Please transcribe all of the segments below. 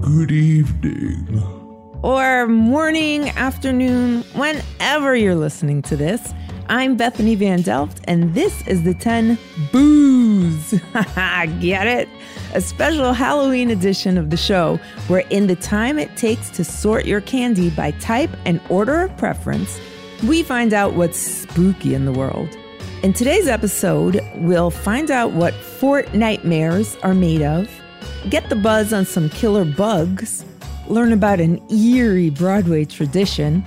good evening. Or morning, afternoon, whenever you're listening to this. I'm Bethany Van Delft, and this is the 10 Boos. Get it? A special Halloween edition of the show where, in the time it takes to sort your candy by type and order of preference, we find out what's spooky in the world. In today's episode, we'll find out what fort nightmares are made of, get the buzz on some killer bugs, learn about an eerie Broadway tradition,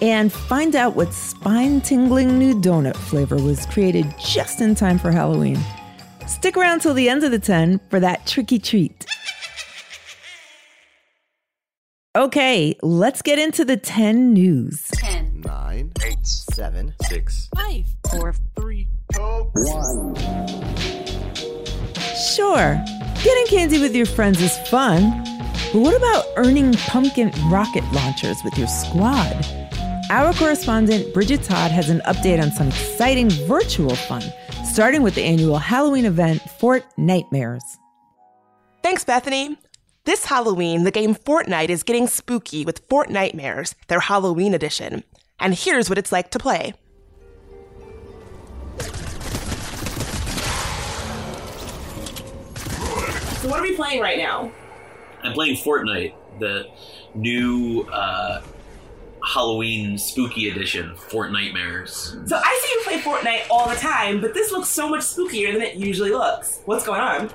and find out what spine tingling new donut flavor was created just in time for Halloween. Stick around till the end of the 10 for that tricky treat. Okay, let's get into the 10 news. 10, 9, 8, 7, 6, 5, 4, 3, 2, 1. Sure, getting candy with your friends is fun, but what about earning pumpkin rocket launchers with your squad? Our correspondent Bridget Todd has an update on some exciting virtual fun, starting with the annual Halloween event Fort Nightmares. Thanks, Bethany. This Halloween, the game Fortnite is getting spooky with Fortnitemares, their Halloween edition. And here's what it's like to play. So, what are we playing right now? I'm playing Fortnite, the new uh, Halloween spooky edition, Fortnitemares. So, I see you play Fortnite all the time, but this looks so much spookier than it usually looks. What's going on?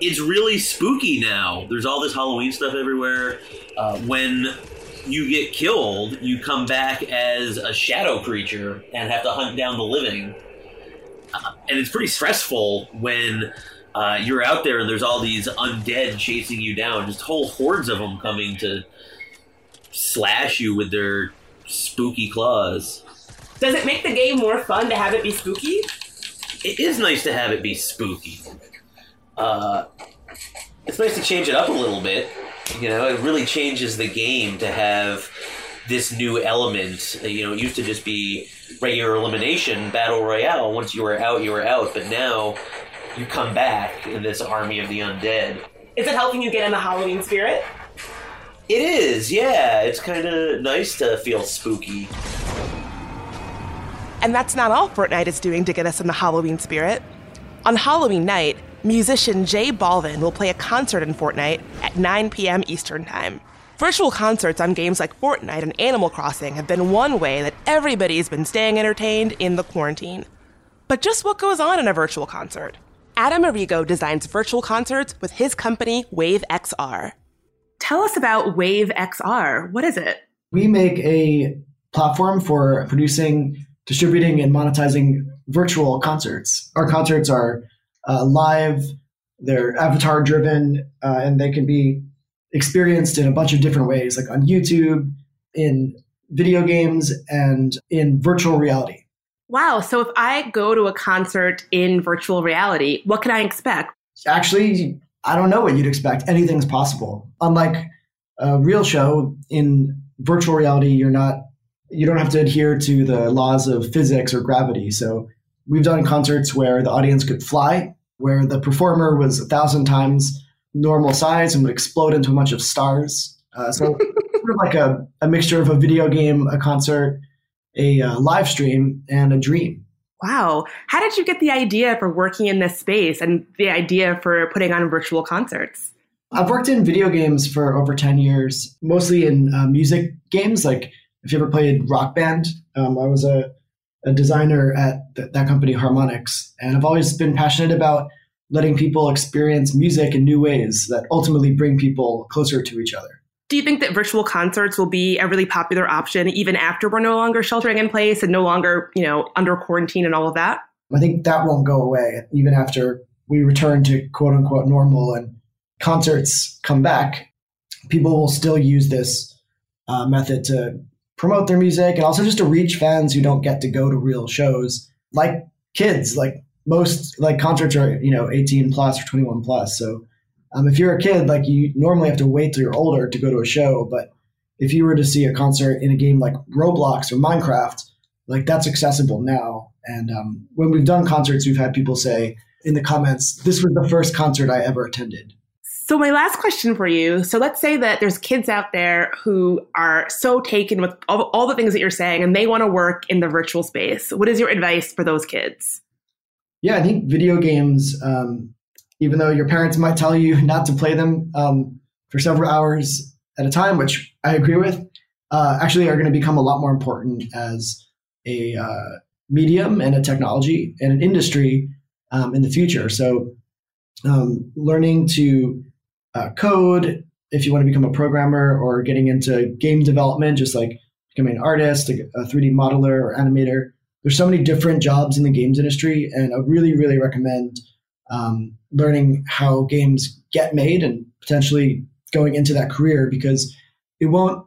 It's really spooky now. There's all this Halloween stuff everywhere. Uh, when you get killed, you come back as a shadow creature and have to hunt down the living. Uh, and it's pretty stressful when uh, you're out there and there's all these undead chasing you down, just whole hordes of them coming to slash you with their spooky claws. Does it make the game more fun to have it be spooky? It is nice to have it be spooky. Uh, it's nice to change it up a little bit. You know, it really changes the game to have this new element. You know, it used to just be regular elimination, battle royale. Once you were out, you were out. But now you come back in this army of the undead. Is it helping you get in the Halloween spirit? It is, yeah. It's kind of nice to feel spooky. And that's not all Fortnite is doing to get us in the Halloween spirit. On Halloween night, musician J Balvin will play a concert in Fortnite at 9 p.m. Eastern Time. Virtual concerts on games like Fortnite and Animal Crossing have been one way that everybody's been staying entertained in the quarantine. But just what goes on in a virtual concert? Adam Arrigo designs virtual concerts with his company Wave XR. Tell us about Wave XR. What is it? We make a platform for producing, distributing, and monetizing virtual concerts. Our concerts are uh, live, they're avatar driven, uh, and they can be experienced in a bunch of different ways, like on YouTube, in video games, and in virtual reality. Wow. So if I go to a concert in virtual reality, what can I expect? Actually, I don't know what you'd expect. Anything's possible. Unlike a real show in virtual reality, you're not you don't have to adhere to the laws of physics or gravity. So we've done concerts where the audience could fly, where the performer was a thousand times normal size and would explode into a bunch of stars. Uh, so sort of like a, a mixture of a video game, a concert, a uh, live stream, and a dream. Wow. How did you get the idea for working in this space and the idea for putting on virtual concerts? I've worked in video games for over 10 years, mostly in uh, music games. Like if you ever played Rock Band, um, I was a, a designer at th- that company, Harmonix. And I've always been passionate about letting people experience music in new ways that ultimately bring people closer to each other. Do you think that virtual concerts will be a really popular option even after we're no longer sheltering in place and no longer, you know, under quarantine and all of that? I think that won't go away even after we return to quote unquote normal and concerts come back. People will still use this uh, method to promote their music and also just to reach fans who don't get to go to real shows, like kids. Like most like concerts are you know 18 plus or 21 plus. So um, if you're a kid, like you normally have to wait till you're older to go to a show, but if you were to see a concert in a game like Roblox or Minecraft, like that's accessible now. And um, when we've done concerts, we've had people say in the comments, "This was the first concert I ever attended." So my last question for you. So let's say that there's kids out there who are so taken with all, all the things that you're saying and they want to work in the virtual space. What is your advice for those kids? Yeah, I think video games, um, even though your parents might tell you not to play them um, for several hours at a time, which I agree with, uh, actually are going to become a lot more important as a uh, medium and a technology and an industry um, in the future. So, um, learning to uh, code if you want to become a programmer or getting into game development, just like becoming an artist, a, a 3D modeler or animator. There's so many different jobs in the games industry, and I really, really recommend um, learning how games get made and potentially going into that career because it won't.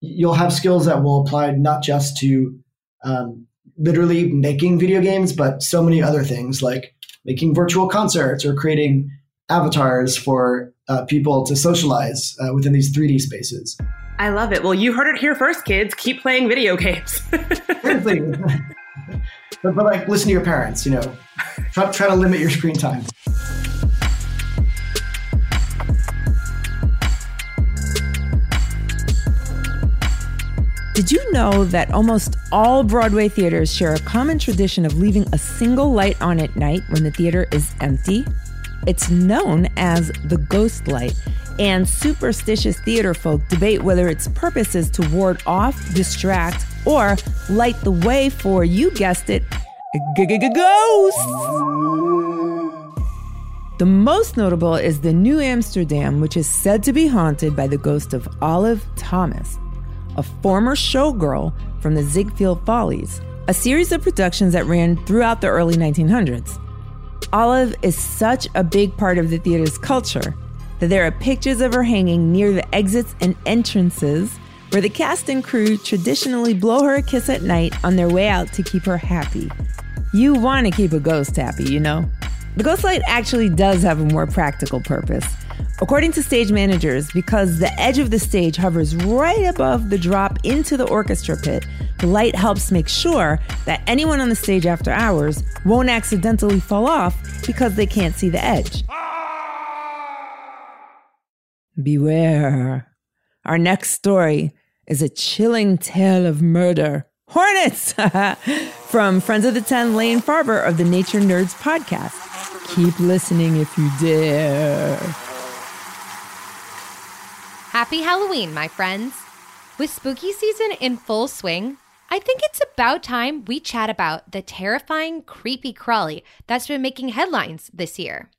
You'll have skills that will apply not just to um, literally making video games, but so many other things like making virtual concerts or creating avatars for uh, people to socialize uh, within these 3D spaces. I love it. Well, you heard it here first, kids. Keep playing video games. but, but like, listen to your parents. You know, try, try to limit your screen time. Did you know that almost all Broadway theaters share a common tradition of leaving a single light on at night when the theater is empty? It's known as the ghost light, and superstitious theater folk debate whether its purpose is to ward off, distract, or light the way for, you guessed it, ghosts. The most notable is the New Amsterdam, which is said to be haunted by the ghost of Olive Thomas, a former showgirl from the Ziegfeld Follies, a series of productions that ran throughout the early 1900s. Olive is such a big part of the theater's culture that there are pictures of her hanging near the exits and entrances where the cast and crew traditionally blow her a kiss at night on their way out to keep her happy. You want to keep a ghost happy, you know? The ghost light actually does have a more practical purpose. According to stage managers, because the edge of the stage hovers right above the drop into the orchestra pit, the light helps make sure that anyone on the stage after hours won't accidentally fall off because they can't see the edge. Beware. Our next story is a chilling tale of murder. Hornets! From Friends of the Ten, Lane Farber of the Nature Nerds podcast. Keep listening if you dare. Happy Halloween, my friends. With spooky season in full swing, I think it's about time we chat about the terrifying, creepy crawly that's been making headlines this year.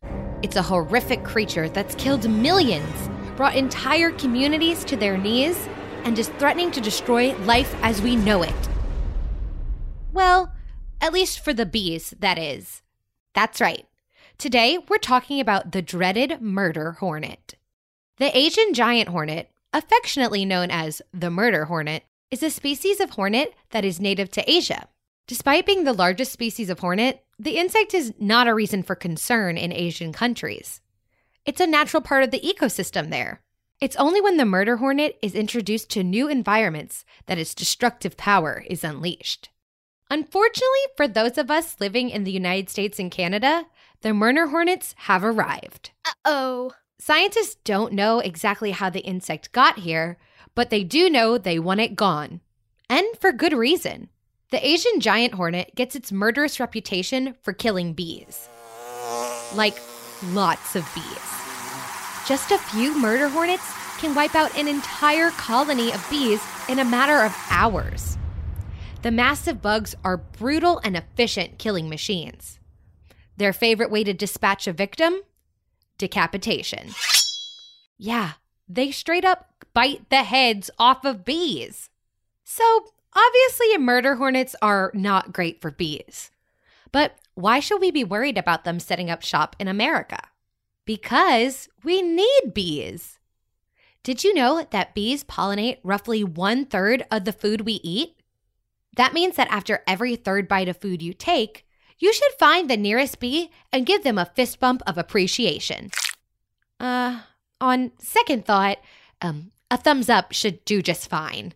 It's a horrific creature that's killed millions, brought entire communities to their knees, and is threatening to destroy life as we know it. Well, at least for the bees, that is. That's right. Today, we're talking about the dreaded murder hornet. The Asian giant hornet, affectionately known as the murder hornet, is a species of hornet that is native to Asia. Despite being the largest species of hornet, the insect is not a reason for concern in Asian countries. It's a natural part of the ecosystem there. It's only when the murder hornet is introduced to new environments that its destructive power is unleashed. Unfortunately, for those of us living in the United States and Canada, the murder hornets have arrived. Uh oh. Scientists don't know exactly how the insect got here, but they do know they want it gone. And for good reason. The Asian giant hornet gets its murderous reputation for killing bees. Like, lots of bees. Just a few murder hornets can wipe out an entire colony of bees in a matter of hours. The massive bugs are brutal and efficient killing machines. Their favorite way to dispatch a victim? decapitation. Yeah, they straight up bite the heads off of bees. So, obviously, murder hornets are not great for bees. But why should we be worried about them setting up shop in America? Because we need bees. Did you know that bees pollinate roughly one third of the food we eat? That means that after every third bite of food you take, you should find the nearest bee and give them a fist bump of appreciation. Uh, on second thought, um, a thumbs up should do just fine.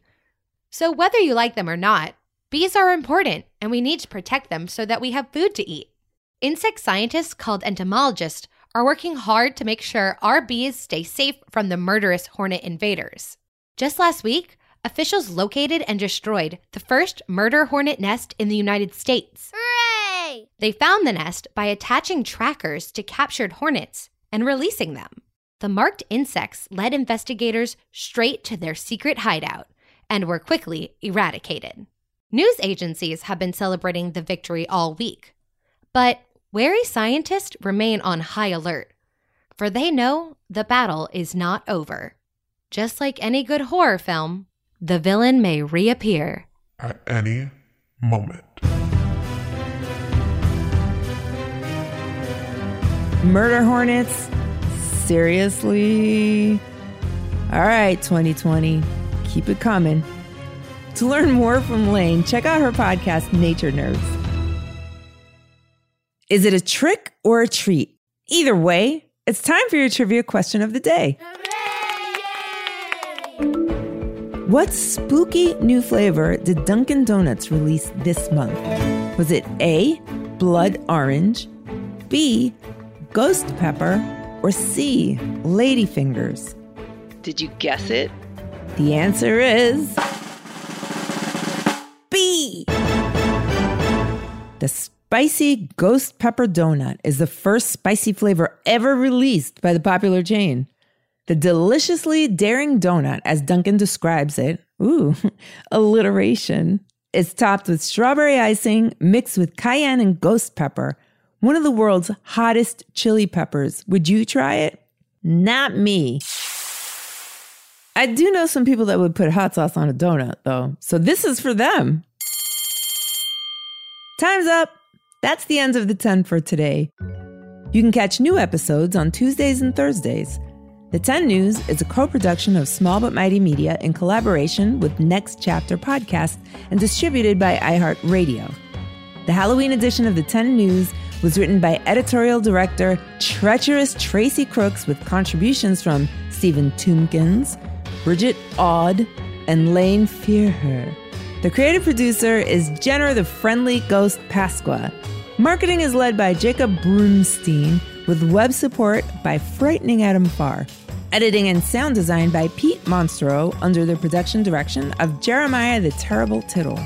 So, whether you like them or not, bees are important and we need to protect them so that we have food to eat. Insect scientists called entomologists are working hard to make sure our bees stay safe from the murderous hornet invaders. Just last week, officials located and destroyed the first murder hornet nest in the United States. Hooray! They found the nest by attaching trackers to captured hornets and releasing them. The marked insects led investigators straight to their secret hideout and were quickly eradicated. News agencies have been celebrating the victory all week, but wary scientists remain on high alert, for they know the battle is not over. Just like any good horror film, the villain may reappear. At any moment. Murder hornets? Seriously? All right, 2020. Keep it coming. To learn more from Lane, check out her podcast, Nature Nerds. Is it a trick or a treat? Either way, it's time for your trivia question of the day. What spooky new flavor did Dunkin' Donuts release this month? Was it A, blood orange, B, ghost pepper, or C, ladyfingers? Did you guess it? The answer is B. The spicy ghost pepper donut is the first spicy flavor ever released by the popular chain. The deliciously daring donut, as Dunkin' describes it, ooh, alliteration, is topped with strawberry icing mixed with cayenne and ghost pepper, one of the world's hottest chili peppers. Would you try it? Not me. I do know some people that would put hot sauce on a donut, though, so this is for them. Time's up. That's the end of the 10 for today. You can catch new episodes on Tuesdays and Thursdays. The 10 News is a co production of Small But Mighty Media in collaboration with Next Chapter Podcast and distributed by iHeartRadio. The Halloween edition of the 10 News was written by editorial director Treacherous Tracy Crooks with contributions from Stephen Tompkins, Bridget Todd, and Lane Farber. The creative producer is Jenner the Friendly Ghost Pasqua. Marketing is led by Jacob Brunstein with web support by Frightening Adam Farr. Editing and sound design by Pete Monstro under the production direction of Jeremiah the Terrible Tittle.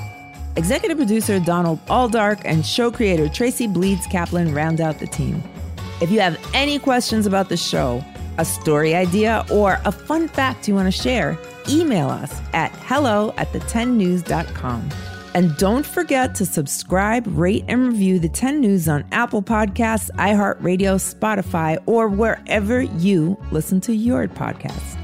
Executive producer Donald Aldark and show creator Tracy Bleeds Kaplan round out the team. If you have any questions about the show, a story idea, or a fun fact you want to share, email us at hello at the10news.com. And don't forget to subscribe, rate, and review the 10 News on Apple Podcasts, iHeartRadio, Spotify, or wherever you listen to your podcasts.